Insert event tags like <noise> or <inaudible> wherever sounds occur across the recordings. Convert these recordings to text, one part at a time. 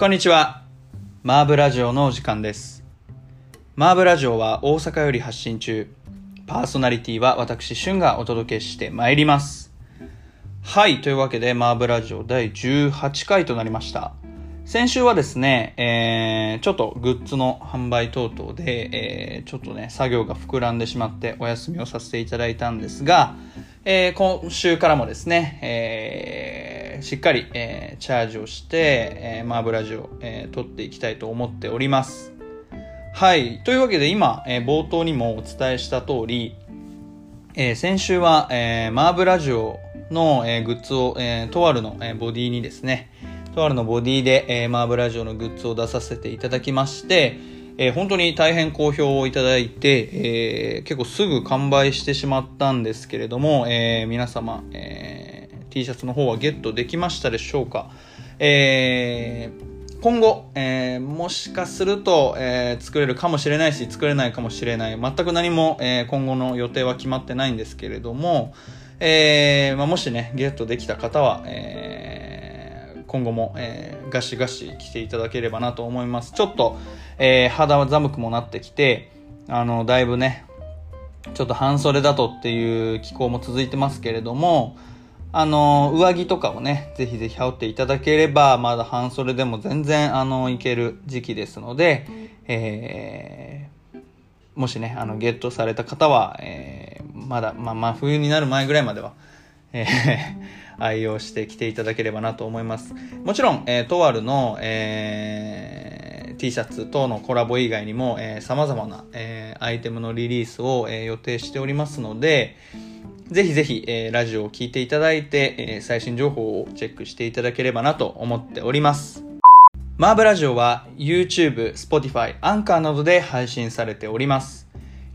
こんにちは。マーブラジオのお時間です。マーブラジオは大阪より発信中。パーソナリティは私、シュンがお届けしてまいります。はい。というわけで、マーブラジオ第18回となりました。先週はですね、えー、ちょっとグッズの販売等々で、えー、ちょっとね、作業が膨らんでしまってお休みをさせていただいたんですが、えー、今週からもですね、えー、しっかり、えー、チャージをして、えー、マーブラジオ、えー、撮っていきたいと思っております。はい。というわけで今、えー冒頭にもお伝えした通り、えー先週は、えーマーブラジオの、えーグッズを、えーとあるの、えーボディにですね、とあるのボディで、えーマーブラジオのグッズを出させていただきまして、えー本当に大変好評をいただいて、えー結構すぐ完売してしまったんですけれども、えー皆様、えー T シャツの方はゲットできましたでしょうか、えー今後、えもしかすると、え作れるかもしれないし、作れないかもしれない。全く何も、え今後の予定は決まってないんですけれども、えまあ、もしね、ゲットできた方は、えー今後も、えーガシガシ来ていただければなと思います。ちょっと、えー肌寒くもなってきて、あの、だいぶね、ちょっと半袖だとっていう気候も続いてますけれども、あの、上着とかをね、ぜひぜひ羽織っていただければ、まだ半袖でも全然、あの、いける時期ですので、えーもしね、あの、ゲットされた方は、えーまだ、まあ、真冬になる前ぐらいまでは、えー <laughs> 愛用してきていただければなと思います。もちろん、えー、とあるの、えー T シャツ等のコラボ以外にも、えー、様々な、えーアイテムのリリースを、えー予定しておりますので、ぜひぜひ、えーラジオを聞いていただいて、えー最新情報をチェックしていただければなと思っております。マーブラジオは YouTube、Spotify、アンカーなどで配信されております。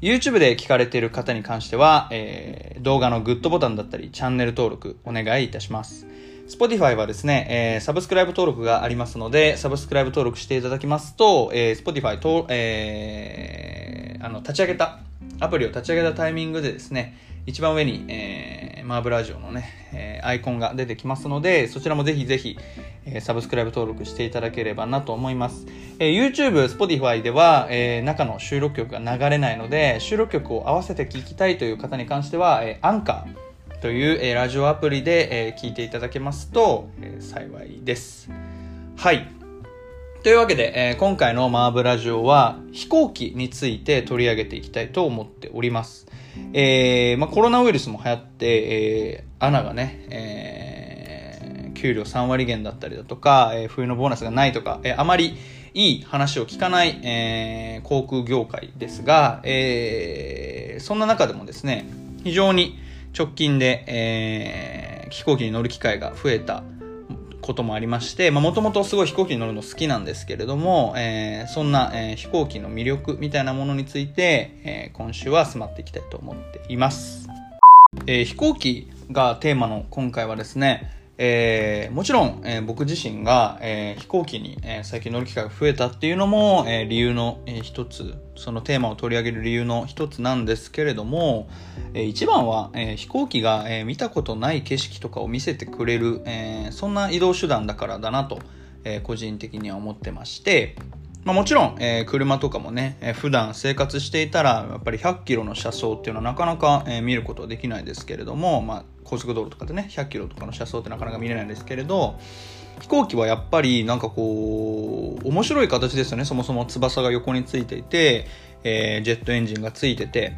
YouTube で聞かれている方に関しては、えー動画のグッドボタンだったり、チャンネル登録お願いいたします。Spotify はですね、えーサブスクライブ登録がありますので、サブスクライブ登録していただきますと、えー Spotify と、えーあの、立ち上げた、アプリを立ち上げたタイミングでですね、一番上に、えーマーブラジオのね、えーアイコンが出てきますので、そちらもぜひぜひ、えーサブスクライブ登録していただければなと思います。えー YouTube、Spotify では、えー中の収録曲が流れないので、収録曲を合わせて聴きたいという方に関しては、えーアンカーという、えーラジオアプリで、えー聞いていただけますと、えー幸いです。はい。というわけで、えー今回のマーブラジオは飛行機について取り上げていきたいと思っております。えーまあ、コロナウイルスも流行って、えー、アナがね、えー給料3割減だったりだとか、えー冬のボーナスがないとか、えーあまりいい話を聞かない、えー航空業界ですが、えーそんな中でもですね、非常に直近で、えー飛行機に乗る機会が増えたこともありまして、もともとすごい飛行機に乗るの好きなんですけれども、えーそんな、えー飛行機の魅力みたいなものについて、えー今週は迫っていきたいと思っています。え飛行機がテーマの今回はですね、えーもちろん、えー僕自身が、えー飛行機に、え最近乗る機会が増えたっていうのも、え理由の、えー一つ、そのテーマを取り上げる理由の一つなんですけれども、えー一番は、え飛行機が、え見たことない景色とかを見せてくれる、えそんな移動手段だからだなと、え個人的には思ってまして、まあ、もちろん、えー車とかもね、えー普段生活していたら、やっぱり100キロの車窓っていうのはなかなか、えー見ることはできないですけれども、まあ、高速道路とかでね、100キロとかの車窓ってなかなか見れないですけれど、飛行機はやっぱりなんかこう、面白い形ですよね。そもそも翼が横についていて、えージェットエンジンがついてて、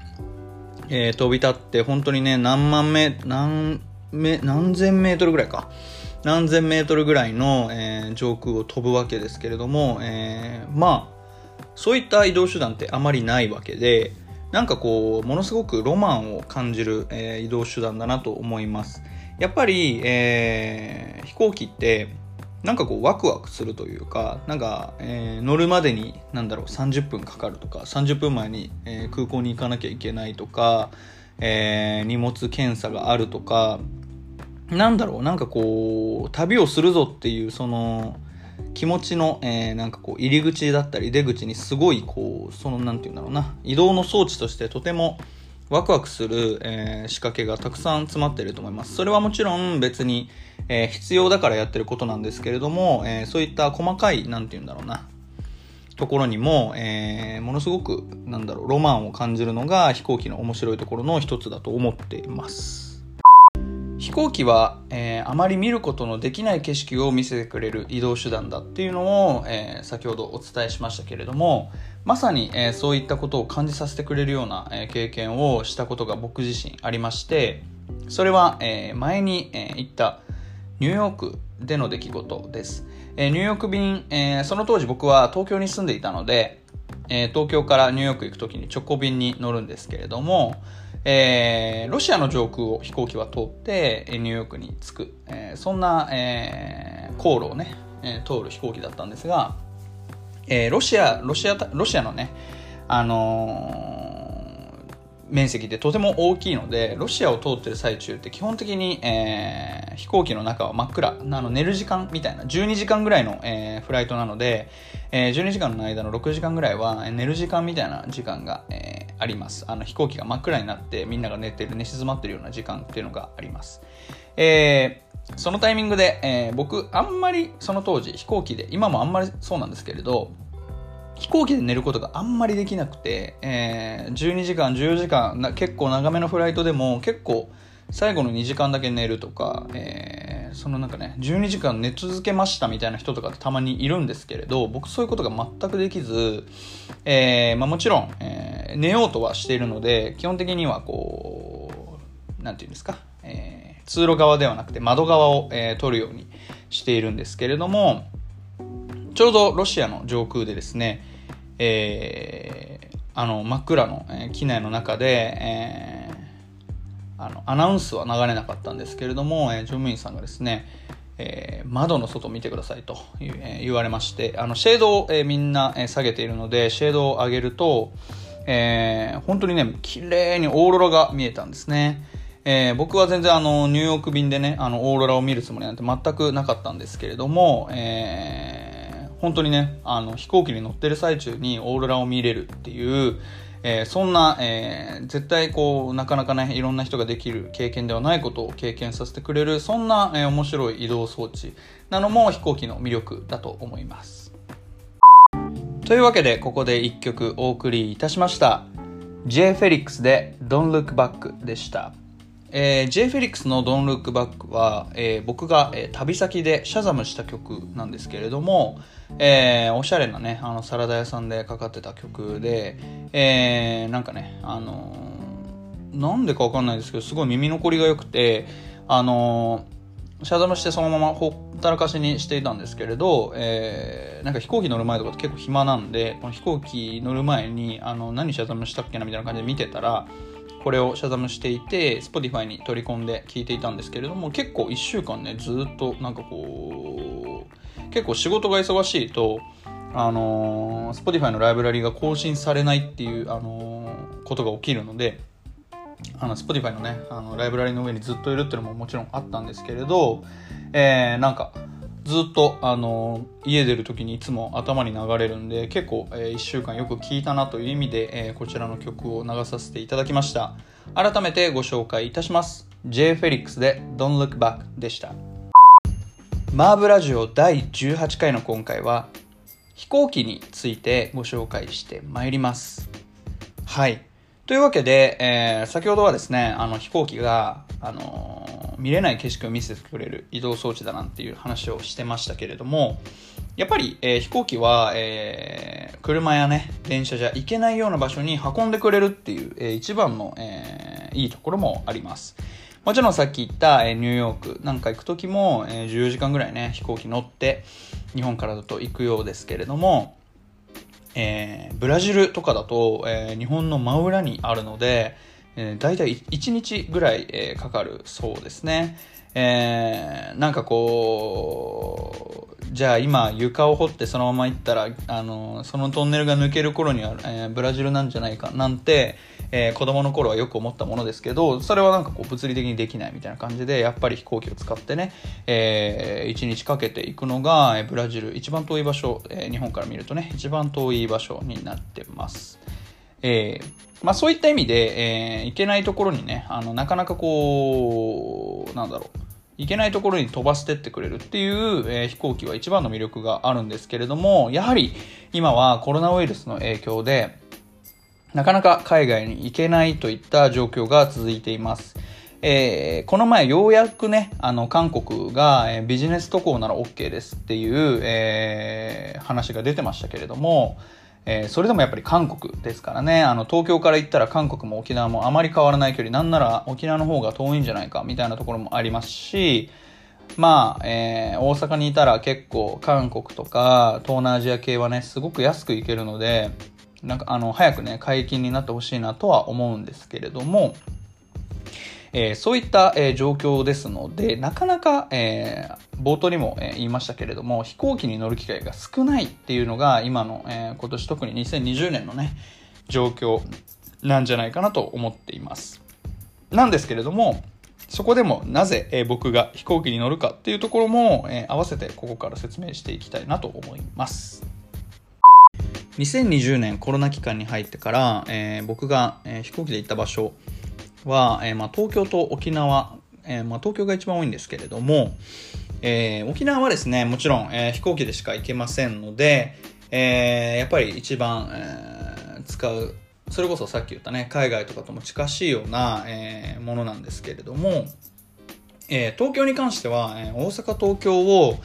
えー飛び立って本当にね、何万メ、何、何千メートルぐらいか。何千メートルぐらいの、えー上空を飛ぶわけですけれども、えーまあ、そういった移動手段ってあまりないわけで、なんかこう、ものすごくロマンを感じる、えー移動手段だなと思います。やっぱり、え飛行機って、なんかこうワクワクするというか、なんか、えー乗るまでに、なんだろう、30分かかるとか、30分前に、えー空港に行かなきゃいけないとか、えー荷物検査があるとか、なんだろう、なんかこう、旅をするぞっていう、その、気持ちの、えーなんかこう、入り口だったり出口にすごい、こう、その、なんていうんだろうな、移動の装置としてとても、ワクワクする、えー、仕掛けがたくさん詰まっていると思います。それはもちろん別に、えー、必要だからやってることなんですけれども、えー、そういった細かい、なんて言うんだろうな、ところにも、えー、ものすごく、なんだろう、ロマンを感じるのが飛行機の面白いところの一つだと思っています。飛行機は、えー、あまり見ることのできない景色を見せてくれる移動手段だっていうのを、えー、先ほどお伝えしましたけれどもまさに、えー、そういったことを感じさせてくれるような、え経験をしたことが僕自身ありましてそれは、え前に、え行ったニューヨークでの出来事です、えニューヨーク便、えその当時僕は東京に住んでいたので、え東京からニューヨーク行く時に直行便に乗るんですけれどもえー、ロシアの上空を飛行機は通ってニューヨークに着く、えー、そんな、えー、航路をね、通る飛行機だったんですが、えロシアロシアロシアのね、あの面積ってとても大きいのでロシアを通ってる最中って基本的に、え飛行機の中は真っ暗。あの寝る時間みたいな12時間ぐらいの、えフライトなので、え12時間の間の6時間ぐらいは寝る時間みたいな時間が、えあります。あの飛行機が真っ暗になってみんなが寝てる寝静まってるような時間っていうのがあります、えー、そのタイミングで、えー、僕あんまりその当時飛行機で今もあんまりそうなんですけれど飛行機で寝ることがあんまりできなくて、えー、12時間14時間な結構長めのフライトでも結構最後の2時間だけ寝るとか、えー、そのなんかね12時間寝続けましたみたいな人とかたまにいるんですけれど僕そういうことが全くできず、えーまあ、もちろん、えー、寝ようとはしているので基本的にはこうなんていうんですか、えー、通路側ではなくて窓側を、えー、取るようにしているんですけれどもちょうどロシアの上空でですね、えー、あの真っ暗の、えー、機内の中で、えーあのアナウンスは流れなかったんですけれども、えー、乗務員さんがですね、えー、窓の外見てくださいと、えー、言われましてあのシェードを、えー、みんな、え、下げているのでシェードを上げると、えー、本当にね綺麗にオーロラが見えたんですね、えー、僕は全然あのニューヨーク便でねあのオーロラを見るつもりなんて全くなかったんですけれども、えー、本当にねあの飛行機に乗ってる最中にオーロラを見れるっていうえー、そんな、えー、絶対こうなかなかねいろんな人ができる経験ではないことを経験させてくれるそんな、えー、面白い移動装置なのも飛行機の魅力だと思いますというわけでここで1曲お送りいたしました J. フェリックスで Don't Look Back でしたえー、J. フェリックスの Don't Look Back は、えー、僕が、えー、旅先でシャザムした曲なんですけれども、えー、おしゃれなね、あの、サラダ屋さんでかかってた曲で、えー、なんかね、あのー、なんでかわかんないですけど、すごい耳残りが良くて、あのー、シャザムしてそのままほったらかしにしていたんですけれど、えー、なんか飛行機乗る前とかって結構暇なんで、この飛行機乗る前に、あの、何シャザムしたっけなみたいな感じで見てたら、これをシャザムしていて Spotify に取り込んで聴いていたんですけれども結構1週間ねずっとなんかこう結構仕事が忙しいとあのー、Spotify のライブラリが更新されないっていう、あのー、ことが起きるのであの Spotify のねあのライブラリの上にずっといるっていうのももちろんあったんですけれど、えー、なんかずっと、あの家出る時にいつも頭に流れるんで結構、えー、1週間よく聴いたなという意味で、えー、こちらの曲を流させていただきました。改めてご紹介いたします。J. フェリックスで Don't Look Back でした。マーブラジオ第18回の今回は飛行機についてご紹介してまいります。はい。というわけで、えー、先ほどはですねあの飛行機があの見れない景色を見せてくれる移動装置だなんていう話をしてましたけれども、やっぱり、えー、飛行機は、えー、車やね、電車じゃ行けないような場所に運んでくれるっていう、えー、一番の、えいいところもあります。もちろんさっき言った、えニューヨークなんか行く時も、え14時間ぐらいね、飛行機乗って日本からだと行くようですけれども、えブラジルとかだと、え日本の真裏にあるので、えー、大体1日ぐらい、えー、かかるそうですね。えー、なんかこう、じゃあ今床を掘ってそのまま行ったら、あの、そのトンネルが抜ける頃には、えー、ブラジルなんじゃないかなんて、えー、子供の頃はよく思ったものですけど、それはなんかこう物理的にできないみたいな感じで、やっぱり飛行機を使ってね、えー、1日かけていくのが、ブラジル一番遠い場所、えー、日本から見るとね、一番遠い場所になってます。えー、まあそういった意味で、えー、行けないところにね、あの、なかなかこう、なんだろう、行けないところに飛ばしてってくれるっていう、えー、飛行機は一番の魅力があるんですけれども、やはり今はコロナウイルスの影響で、なかなか海外に行けないといった状況が続いています。えー、この前ようやくね、あの、韓国が、えー、ビジネス渡航なら OK ですっていう、えー、話が出てましたけれども、えー、それでもやっぱり韓国ですからね、あの、東京から行ったら韓国も沖縄もあまり変わらない距離、なんなら沖縄の方が遠いんじゃないかみたいなところもありますし、まあ、えー、大阪にいたら結構韓国とか東南アジア系はね、すごく安く行けるので、なんかあの、早くね、解禁になってほしいなとは思うんですけれども、えー、そういった、えー、状況ですので、なかなか、えー、冒頭にも、え言いましたけれども、飛行機に乗る機会が少ないっていうのが、今の、え今年特に2020年のね、状況なんじゃないかなと思っています。なんですけれども、そこでもなぜ、え僕が飛行機に乗るかっていうところも、え合わせてここから説明していきたいなと思います。2020年コロナ期間に入ってから、えー、僕が、えー、飛行機で行った場所は、えー、まあ、東京と沖縄、えまあ、東京が一番多いんですけれども、え沖縄はですね、もちろん、え飛行機でしか行けませんので、えやっぱり一番、え使う、それこそさっき言ったね、海外とかとも近しいような、えものなんですけれども、え東京に関しては、え大阪、東京を、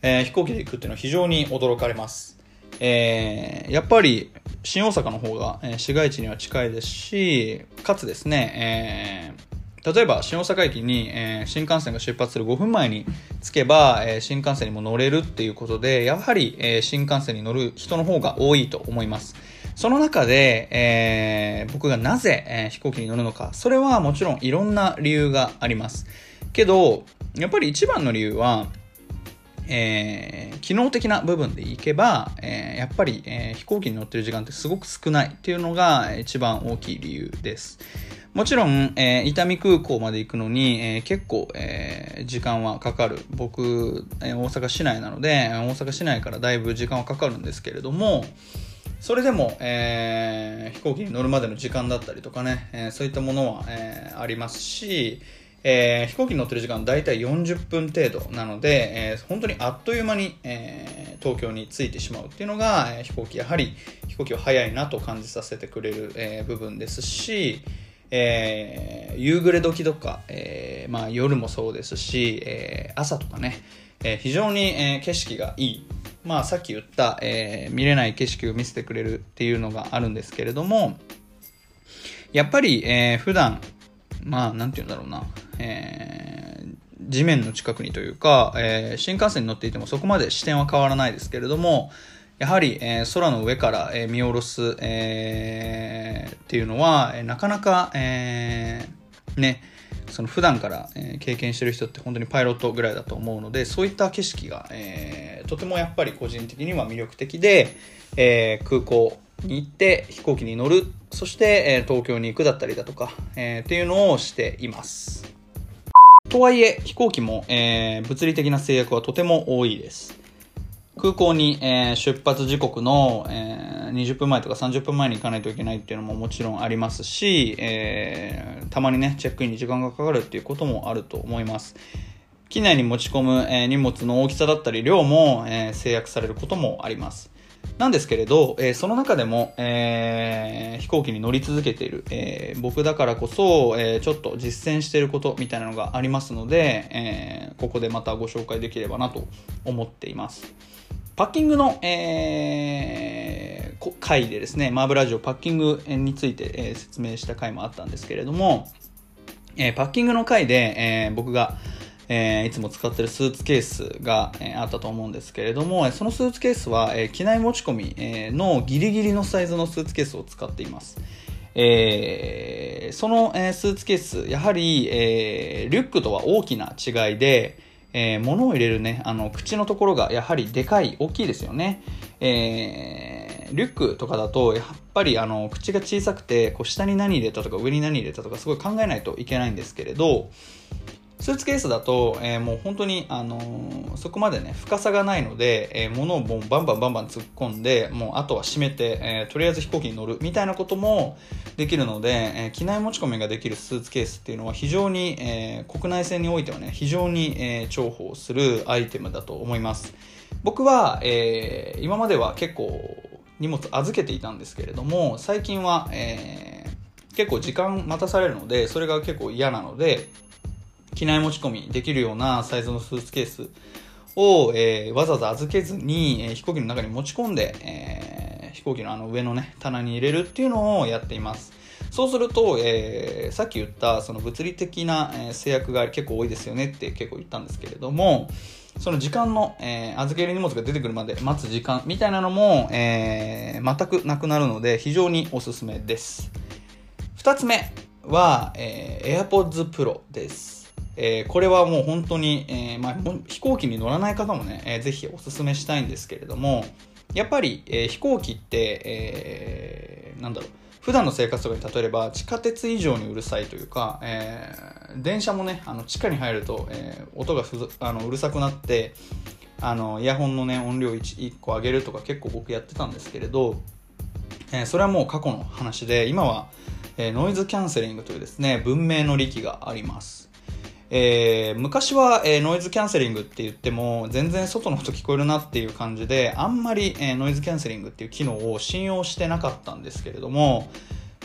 え飛行機で行くっていうのは非常に驚かれます。えー、やっぱり新大阪の方が、えー、市街地には近いですし、かつですね、えー、例えば新大阪駅に、えー、新幹線が出発する5分前に着けば、えー、新幹線にも乗れるっていうことで、やはり、えー、新幹線に乗る人の方が多いと思います。その中で、えー、僕がなぜ、えー、飛行機に乗るのか、それはもちろんいろんな理由があります。けど、やっぱり一番の理由は、えー、機能的な部分でいけば、えー、やっぱり、えー、飛行機に乗ってる時間ってすごく少ないっていうのが一番大きい理由です。もちろん、え、伊丹空港まで行くのに、え、結構、え、時間はかかる。僕、え、大阪市内なので、大阪市内からだいぶ時間はかかるんですけれども、それでも、え、飛行機に乗るまでの時間だったりとかね、え、そういったものは、え、ありますし、えー、飛行機に乗ってる時間大体40分程度なので、えー、本当にあっという間に、えー、東京に着いてしまうっていうのが、え飛行機やはり飛行機は早いなと感じさせてくれる、え部分ですし、え夕暮れ時とか、えまあ、夜もそうですし、え朝とかね、え非常に、え景色がいい。まあ、さっき言った、え見れない景色を見せてくれるっていうのがあるんですけれどもやっぱり、えー、普段まあ、なんて言うんだろうな、えー、地面の近くにというか、えー、新幹線に乗っていてもそこまで視点は変わらないですけれども、やはり、えー、空の上から、えー、見下ろす、えー、っていうのは、えー、なかなか、えー、ね、その普段から、えー、経験してる人って本当にパイロットぐらいだと思うので、そういった景色が、えー、とてもやっぱり個人的には魅力的で、えー、空港に行って飛行機に乗るそして、え東京に行くだったりだとか、えー、っていうのをしています。とはいえ、飛行機も、えー、物理的な制約はとても多いです。空港に、えー、出発時刻の、えー、20分前とか30分前に行かないといけないっていうのももちろんありますし、えー、たまにね、チェックインに時間がかかるっていうこともあると思います。機内に持ち込む、え荷物の大きさだったり量も、え制約されることもあります。なんですけれど、えー、その中でも、えー、飛行機に乗り続けている、えー、僕だからこそ、えちょっと実践していることみたいなのがありますので、えここでまたご紹介できればなと思っています。パッキングの、えー、回でですね、マーブラジオパッキングについて、え説明した回もあったんですけれども、えパッキングの回で、え僕が、えー、いつも使ってるスーツケースが、えー、あったと思うんですけれども、そのスーツケースは、えー、機内持ち込み、えー、のギリギリのサイズのスーツケースを使っています。えー、その、えー、スーツケース、やはり、えー、リュックとは大きな違いで、えー、物を入れるね、あの、口のところがやはりでかい、大きいですよね。えー、リュックとかだと、やっぱりあの、口が小さくて、こう下に何入れたとか上に何入れたとかすごい考えないといけないんですけれど、スーツケースだと、えー、もう本当に、あのー、そこまでね、深さがないので、えー、物をもうバンバンバンバン突っ込んで、もうあとは閉めて、えー、とりあえず飛行機に乗るみたいなこともできるので、えー、機内持ち込みができるスーツケースっていうのは非常に、えー、国内線においてはね、非常に、えー、重宝するアイテムだと思います。僕は、えー、今までは結構荷物預けていたんですけれども、最近は、えー、結構時間待たされるので、それが結構嫌なので、機内持ち込みできるようなサイズのスーツケースを、えー、わざわざ預けずに、えー、飛行機の中に持ち込んで、えー、飛行機のあの上のね、棚に入れるっていうのをやっています。そうすると、えー、さっき言ったその物理的な、え制約が結構多いですよねって結構言ったんですけれども、その時間の、えー、預け入れ荷物が出てくるまで待つ時間みたいなのも、えー、全くなくなるので非常におすすめです。二つ目は、えー、AirPods Pro です。えー、これはもう本当に、えー、まあ、飛行機に乗らない方もね、えー、ぜひお勧めしたいんですけれども、やっぱり、えー、飛行機って、えー、なんだろう、普段の生活とかに例えば地下鉄以上にうるさいというか、えー、電車もね、あの地下に入ると、えー、音がふあのうるさくなって、あのイヤホンのね、音量 1, 1個上げるとか結構僕やってたんですけれど、えー、それはもう過去の話で、今は、え、ノイズキャンセリングというですね、文明の利器があります。えー、昔は、えー、ノイズキャンセリングって言っても全然外の音聞こえるなっていう感じであんまり、えー、ノイズキャンセリングっていう機能を信用してなかったんですけれども、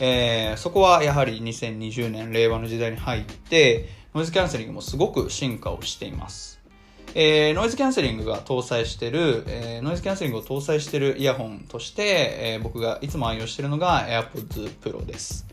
えー、そこはやはり2020年令和の時代に入ってノイズキャンセリングもすごく進化をしています。えー、ノイズキャンセリングが搭載してる、えー、ノイズキャンセリングを搭載してるイヤホンとして、えー、僕がいつも愛用してるのが AirPods Pro です。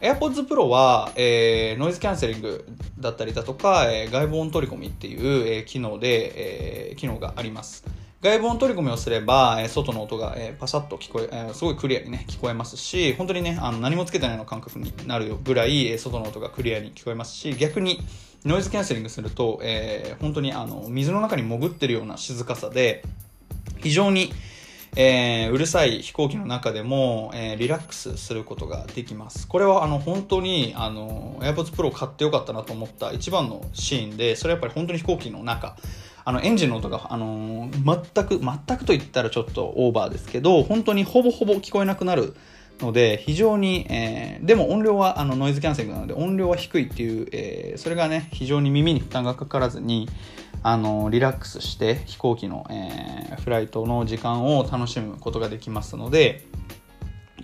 AirPods Pro は、えー、ノイズキャンセリングだったりだとか、えー、外部音取り込みっていう、えー、機能で、えー、機能があります。外部音取り込みをすれば、えー、外の音が、えー、パシャッと聞こえ、えー、すごいクリアにね、聞こえますし、本当にね、あの何もつけてないの感覚になるぐらい、えー、外の音がクリアに聞こえますし、逆にノイズキャンセリングすると、えー、本当にあの水の中に潜ってるような静かさで、非常に、えー、うるさい飛行機の中でも、えー、リラックスすることができます。これはあの本当にあの AirPods Pro 買ってよかったなと思った一番のシーンで、それはやっぱり本当に飛行機の中、あのエンジンの音が、あのー、全く、全くと言ったらちょっとオーバーですけど、本当にほぼほぼ聞こえなくなるので、非常に、えー、でも音量はあのノイズキャンセリングなので音量は低いっていう、えー、それがね、非常に耳に負担がかからずに、あのリラックスして飛行機の、えー、フライトの時間を楽しむことができますので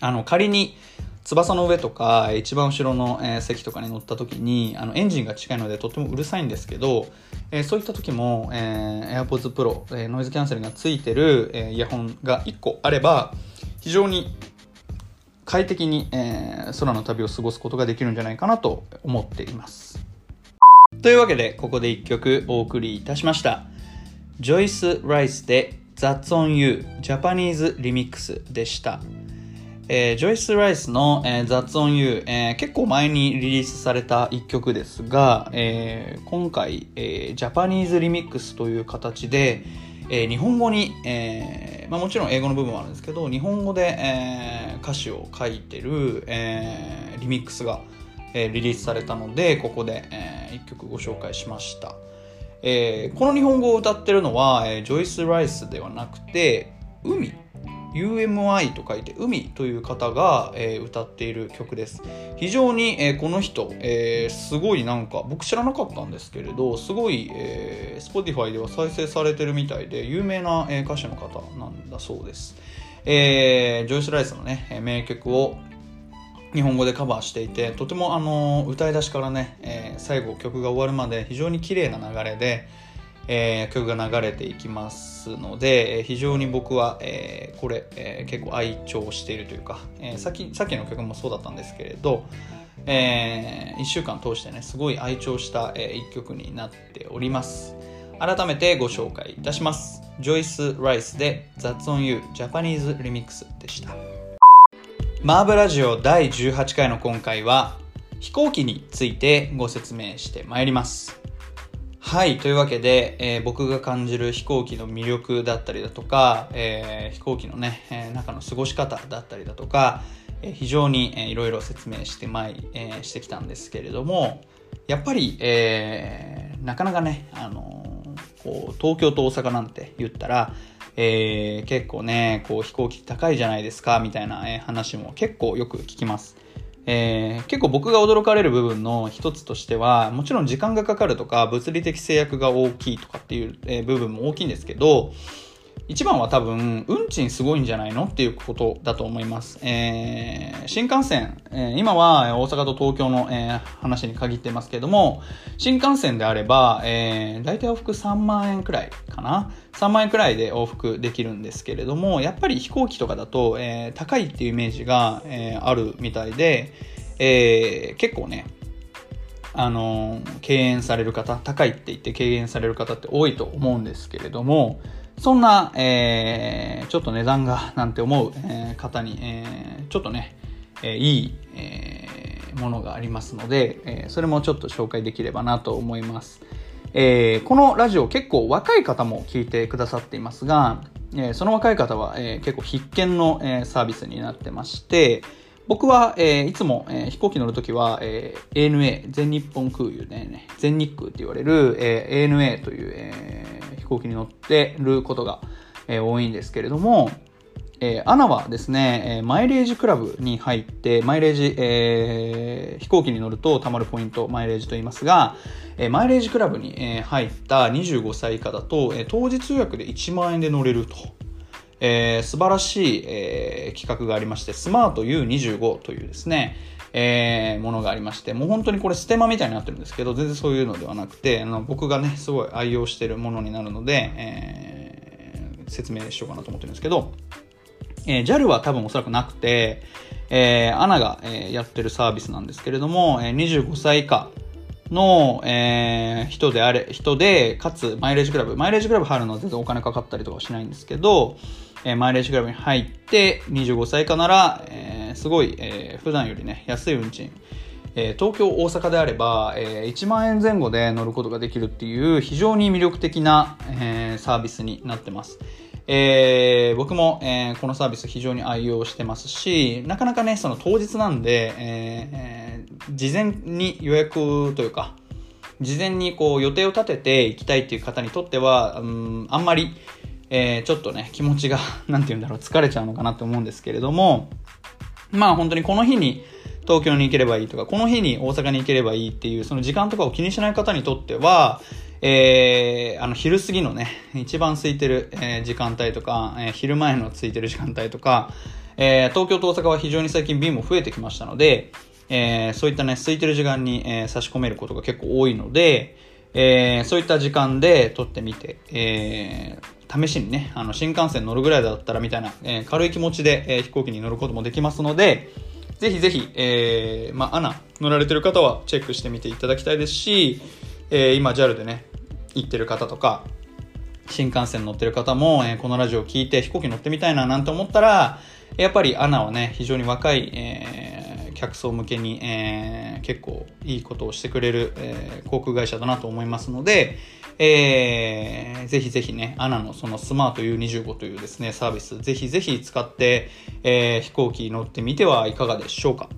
あの仮に翼の上とか一番後ろの、えー、席とかに乗った時にあのエンジンが近いのでとってもうるさいんですけど、えー、そういった時も、えー、AirPods Pro、えー、ノイズキャンセルがついてる、えー、イヤホンが1個あれば非常に快適に、えー、空の旅を過ごすことができるんじゃないかなと思っています。というわけで、ここで一曲お送りいたしました。ジョイス・ライスで That's on You ジャパニーズリミックスでした。えー、ジョイス・ライスの、えー、That's on You、えー、結構前にリリースされた一曲ですが、えー、今回、えー、ジャパニーズリミックスという形で、えー、日本語に、えーまあ、もちろん英語の部分はあるんですけど、日本語で、えー、歌詞を書いてる、えー、リミックスが、え、リリースされたので、ここで、え、1曲ご紹介しました。え、この日本語を歌ってるのは、え、ジョイス・ライスではなくて、海 UMI と書いて海という方が、え、歌っている曲です。非常に、え、この人、え、すごいなんか、僕知らなかったんですけれど、すごい、え、Spotify では再生されてるみたいで、有名な、え、歌手の方なんだそうです。えー、ジョイス・ライスのね、名曲を日本語でカバーしていてとてもあの歌い出しからね、えー、最後曲が終わるまで非常に綺麗な流れで、えー、曲が流れていきますので、えー、非常に僕は、え、これ、え、結構愛聴しているというか、え、さっきさっきの曲もそうだったんですけれど、え、1週間通してねすごい愛聴した、え、1曲になっております。改めてご紹介いたします。ジョイス・ライスで That's on You Japanese Remix でした。マーブラジオ第18回の今回は飛行機についてご説明してまいります。はい。というわけで、えー、僕が感じる飛行機の魅力だったりだとか、えー、飛行機のね、えー、中の過ごし方だったりだとか、え非常に、えー、いろいろ説明してまい、えしてきたんですけれども、やっぱり、え、なかなかね、あのこう東京と大阪なんて言ったら、えー、結構ね、こう飛行機高いじゃないですか、みたいな、え話も結構よく聞きます。えー、結構僕が驚かれる部分の一つとしては、もちろん時間がかかるとか、物理的制約が大きいとかっていう、え部分も大きいんですけど、一番は多分、運賃すごいんじゃないのっていうことだと思います。えー、新幹線、えー、今は大阪と東京の、えー、話に限ってますけども、新幹線であれば、えー、大体往復3万円くらいかな。3万円くらいで往復できるんですけれども、やっぱり飛行機とかだと、えー、高いっていうイメージが、えー、あるみたいで、えー、結構ね、あの敬遠される方、高いって言って敬遠される方って多いと思うんですけれども、そんな、えー、ちょっと値段がなんて思う、えー、方に、えー、ちょっとね、えー、いい、えー、ものがありますので、えー、それもちょっと紹介できればなと思います。えー、このラジオ結構若い方も聞いてくださっていますが、えー、その若い方は、えー、結構必見の、えー、サービスになってまして、僕は、えー、いつも、えー、飛行機乗るときは、えー、ANA、全日本空輸でね、全日空って言われる、えー、ANA という、えー、飛行機に乗ってることが、えー、多いんですけれども、えー、アナはですね、えマイレージクラブに入って、マイレージ、えー、飛行機に乗ると貯まるポイント、マイレージと言いますが、えー、マイレージクラブに、えー、入った25歳以下だと、えー、当日予約で1万円で乗れると。えー、素晴らしい、えー、企画がありまして、スマート U25 というですね、えー、ものがありまして、もう本当にこれステマみたいになってるんですけど、全然そういうのではなくて、あの僕がね、すごい愛用しているものになるので、えー、説明しようかなと思ってるんですけど、えー、JAL は多分おそらくなくて、えー、ANA が、えー、やってるサービスなんですけれども、えー、25歳以下の、えー、人であれ、人で、かつ、マイレージクラブ。マイレージクラブ入るのは全然お金かかったりとかしないんですけど、えー、マイレージクラブに入って、25歳以下なら、えー、すごい、えー、普段よりね、安い運賃。え、東京、大阪であれば、え、1万円前後で乗ることができるっていう非常に魅力的な、え、サービスになってます。えー、僕も、えー、このサービス非常に愛用してますし、なかなかね、その当日なんで、えー、事前に予約というか、事前にこう予定を立てて行きたいっていう方にとっては、うん、あんまり、えー、ちょっとね、気持ちが、なんて言うんだろう、疲れちゃうのかなと思うんですけれども、まあ本当にこの日に東京に行ければいいとか、この日に大阪に行ければいいっていう、その時間とかを気にしない方にとっては、えー、あの、昼過ぎのね、一番空いてる、えー、時間帯とか、えー、昼前の空いてる時間帯とか、えー、東京と大阪は非常に最近便も増えてきましたので、えー、そういったね、空いてる時間に、えー、差し込めることが結構多いので、えー、そういった時間で撮ってみて、えー、試しにね、あの、新幹線乗るぐらいだったらみたいな、えー、軽い気持ちで、えー、飛行機に乗ることもできますので、ぜひぜひ、えー、まあ、アナ乗られてる方はチェックしてみていただきたいですし、えー、今 JAL でね、行ってる方とか、新幹線乗ってる方も、えー、このラジオを聞いて飛行機乗ってみたいななんて思ったら、やっぱりアナはね、非常に若い、えー、客層向けに、えー、結構いいことをしてくれる、えー、航空会社だなと思いますので、えー、ぜひぜひね、アナのそのスマート U25 というですね、サービス、ぜひぜひ使って、えー、飛行機に乗ってみてはいかがでしょうか。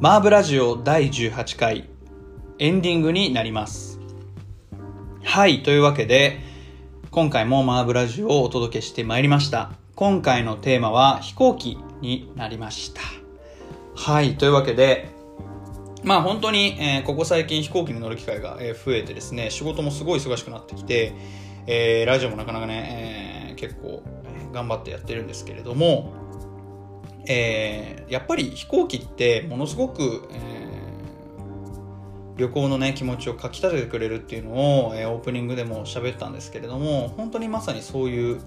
マーブラジオ第18回エンディングになります。はい、というわけで今回もマーブラジオをお届けしてまいりました。今回のテーマは飛行機になりました。はい、というわけでまあ本当に、えー、ここ最近飛行機に乗る機会が、え、増えてですね、仕事もすごい忙しくなってきて、えー、ラジオもなかなかね、え結構、頑張ってやってるんですけれども、え、やっぱり飛行機ってものすごく、え、旅行のね気持ちをかきたててくれるっていうのを、え、オープニングでも喋ったんですけれども本当にまさにそういう、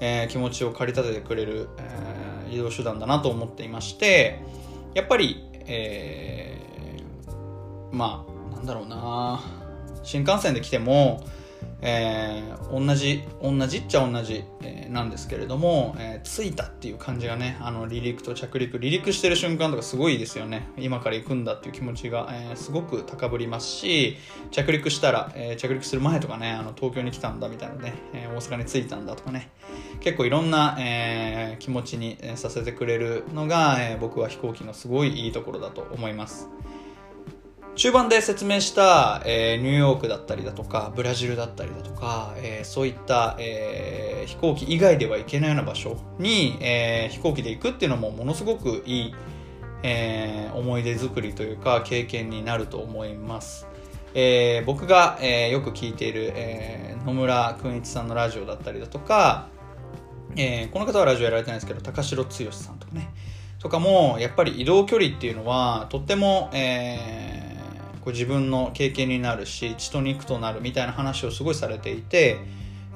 え、気持ちを駆り立ててくれる、えー、移動手段だなと思っていましてやっぱり、えー、まあなんだろうな新幹線で来てもえー、同じ同じっちゃ同じ、えー、なんですけれども、えー、着いたっていう感じがねあの離陸と着陸離陸してる瞬間とかすごいですよね。今から行くんだっていう気持ちが、えー、すごく高ぶりますし着陸したら、えー、着陸する前とかねあの東京に来たんだみたいなね、えー、大阪に着いたんだとかね。結構いろんな、えー、気持ちにさせてくれるのが、えー、僕は飛行機のすごいいいところだと思います。中盤で説明した、えー、ニューヨークだったりだとかブラジルだったりだとか、えー、そういった、えー、飛行機以外では行けないような場所に、え飛行機で行くっていうのもものすごくいい、え思い出作りというか経験になると思います。え僕が、えよく聞いている、え野村くんいちさんのラジオだったりだとか、えこの方はラジオやられてないですけど高城剛さんとかねとかもやっぱり移動距離っていうのはとっても、えーこう自分の経験になるし血と肉となるみたいな話をすごいされていて、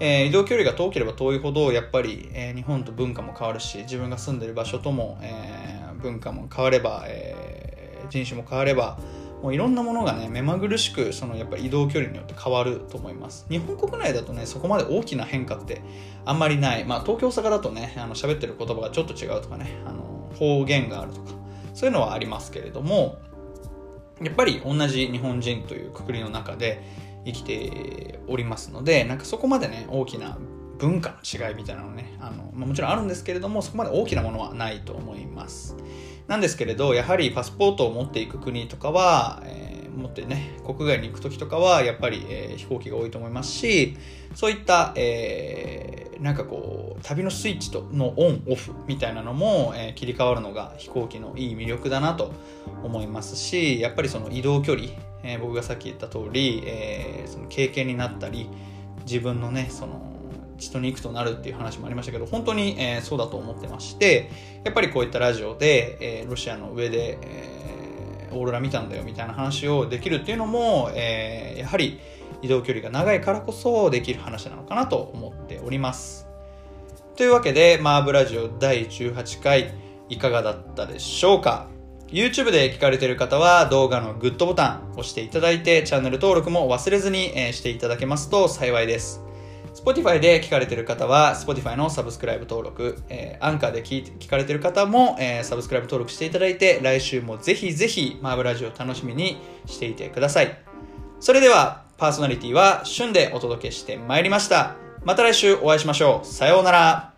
えー、移動距離が遠ければ遠いほどやっぱり、えー、日本と文化も変わるし自分が住んでる場所とも、えー、文化も変われば、え人種も変わればもういろんなものがね目まぐるしくそのやっぱ移動距離によって変わると思います。日本国内だとねそこまで大きな変化ってあんまりない。まあ東京大阪だとねあの喋ってる言葉がちょっと違うとかねあの方言があるとかそういうのはありますけれどもやっぱり同じ日本人というくくりの中で生きておりますのでなんかそこまでね大きな文化の違いみたいなのねあの、まあ、もちろんあるんですけれどもそこまで大きなものはないと思います。なんですけれどやはりパスポートを持っていく国とかは、えー、持ってね国外に行く時とかはやっぱり、えー、飛行機が多いと思いますしそういった、えー、なんかこう旅のスイッチとのオンオフみたいなのも、えー、切り替わるのが飛行機のいい魅力だなと思いますしやっぱりその移動距離、えー、僕がさっき言った通り、えー、その経験になったり自分のねその血と肉となるっていう話もありましたけど本当に、え、そうだと思ってましてやっぱりこういったラジオで、え、ロシアの上で、え、オーロラ見たんだよみたいな話をできるっていうのも、え、やはり移動距離が長いからこそできる話なのかなと思っております。というわけでマーブラジオ第18回いかがだったでしょうか？YouTube で聞かれている方は動画のグッドボタン押していただいてチャンネル登録も忘れずにしていただけますと幸いです。Spotify で聞かれている方は Spotify のサブスクライブ登録、えー、アンカーで聞聞かれている方も、え、サブスクライブ登録していただいて来週もぜひぜひマーブラジオ楽しみにしていてください。それではパーソナリティは旬でお届けしてまいりました。また来週お会いしましょう。さようなら。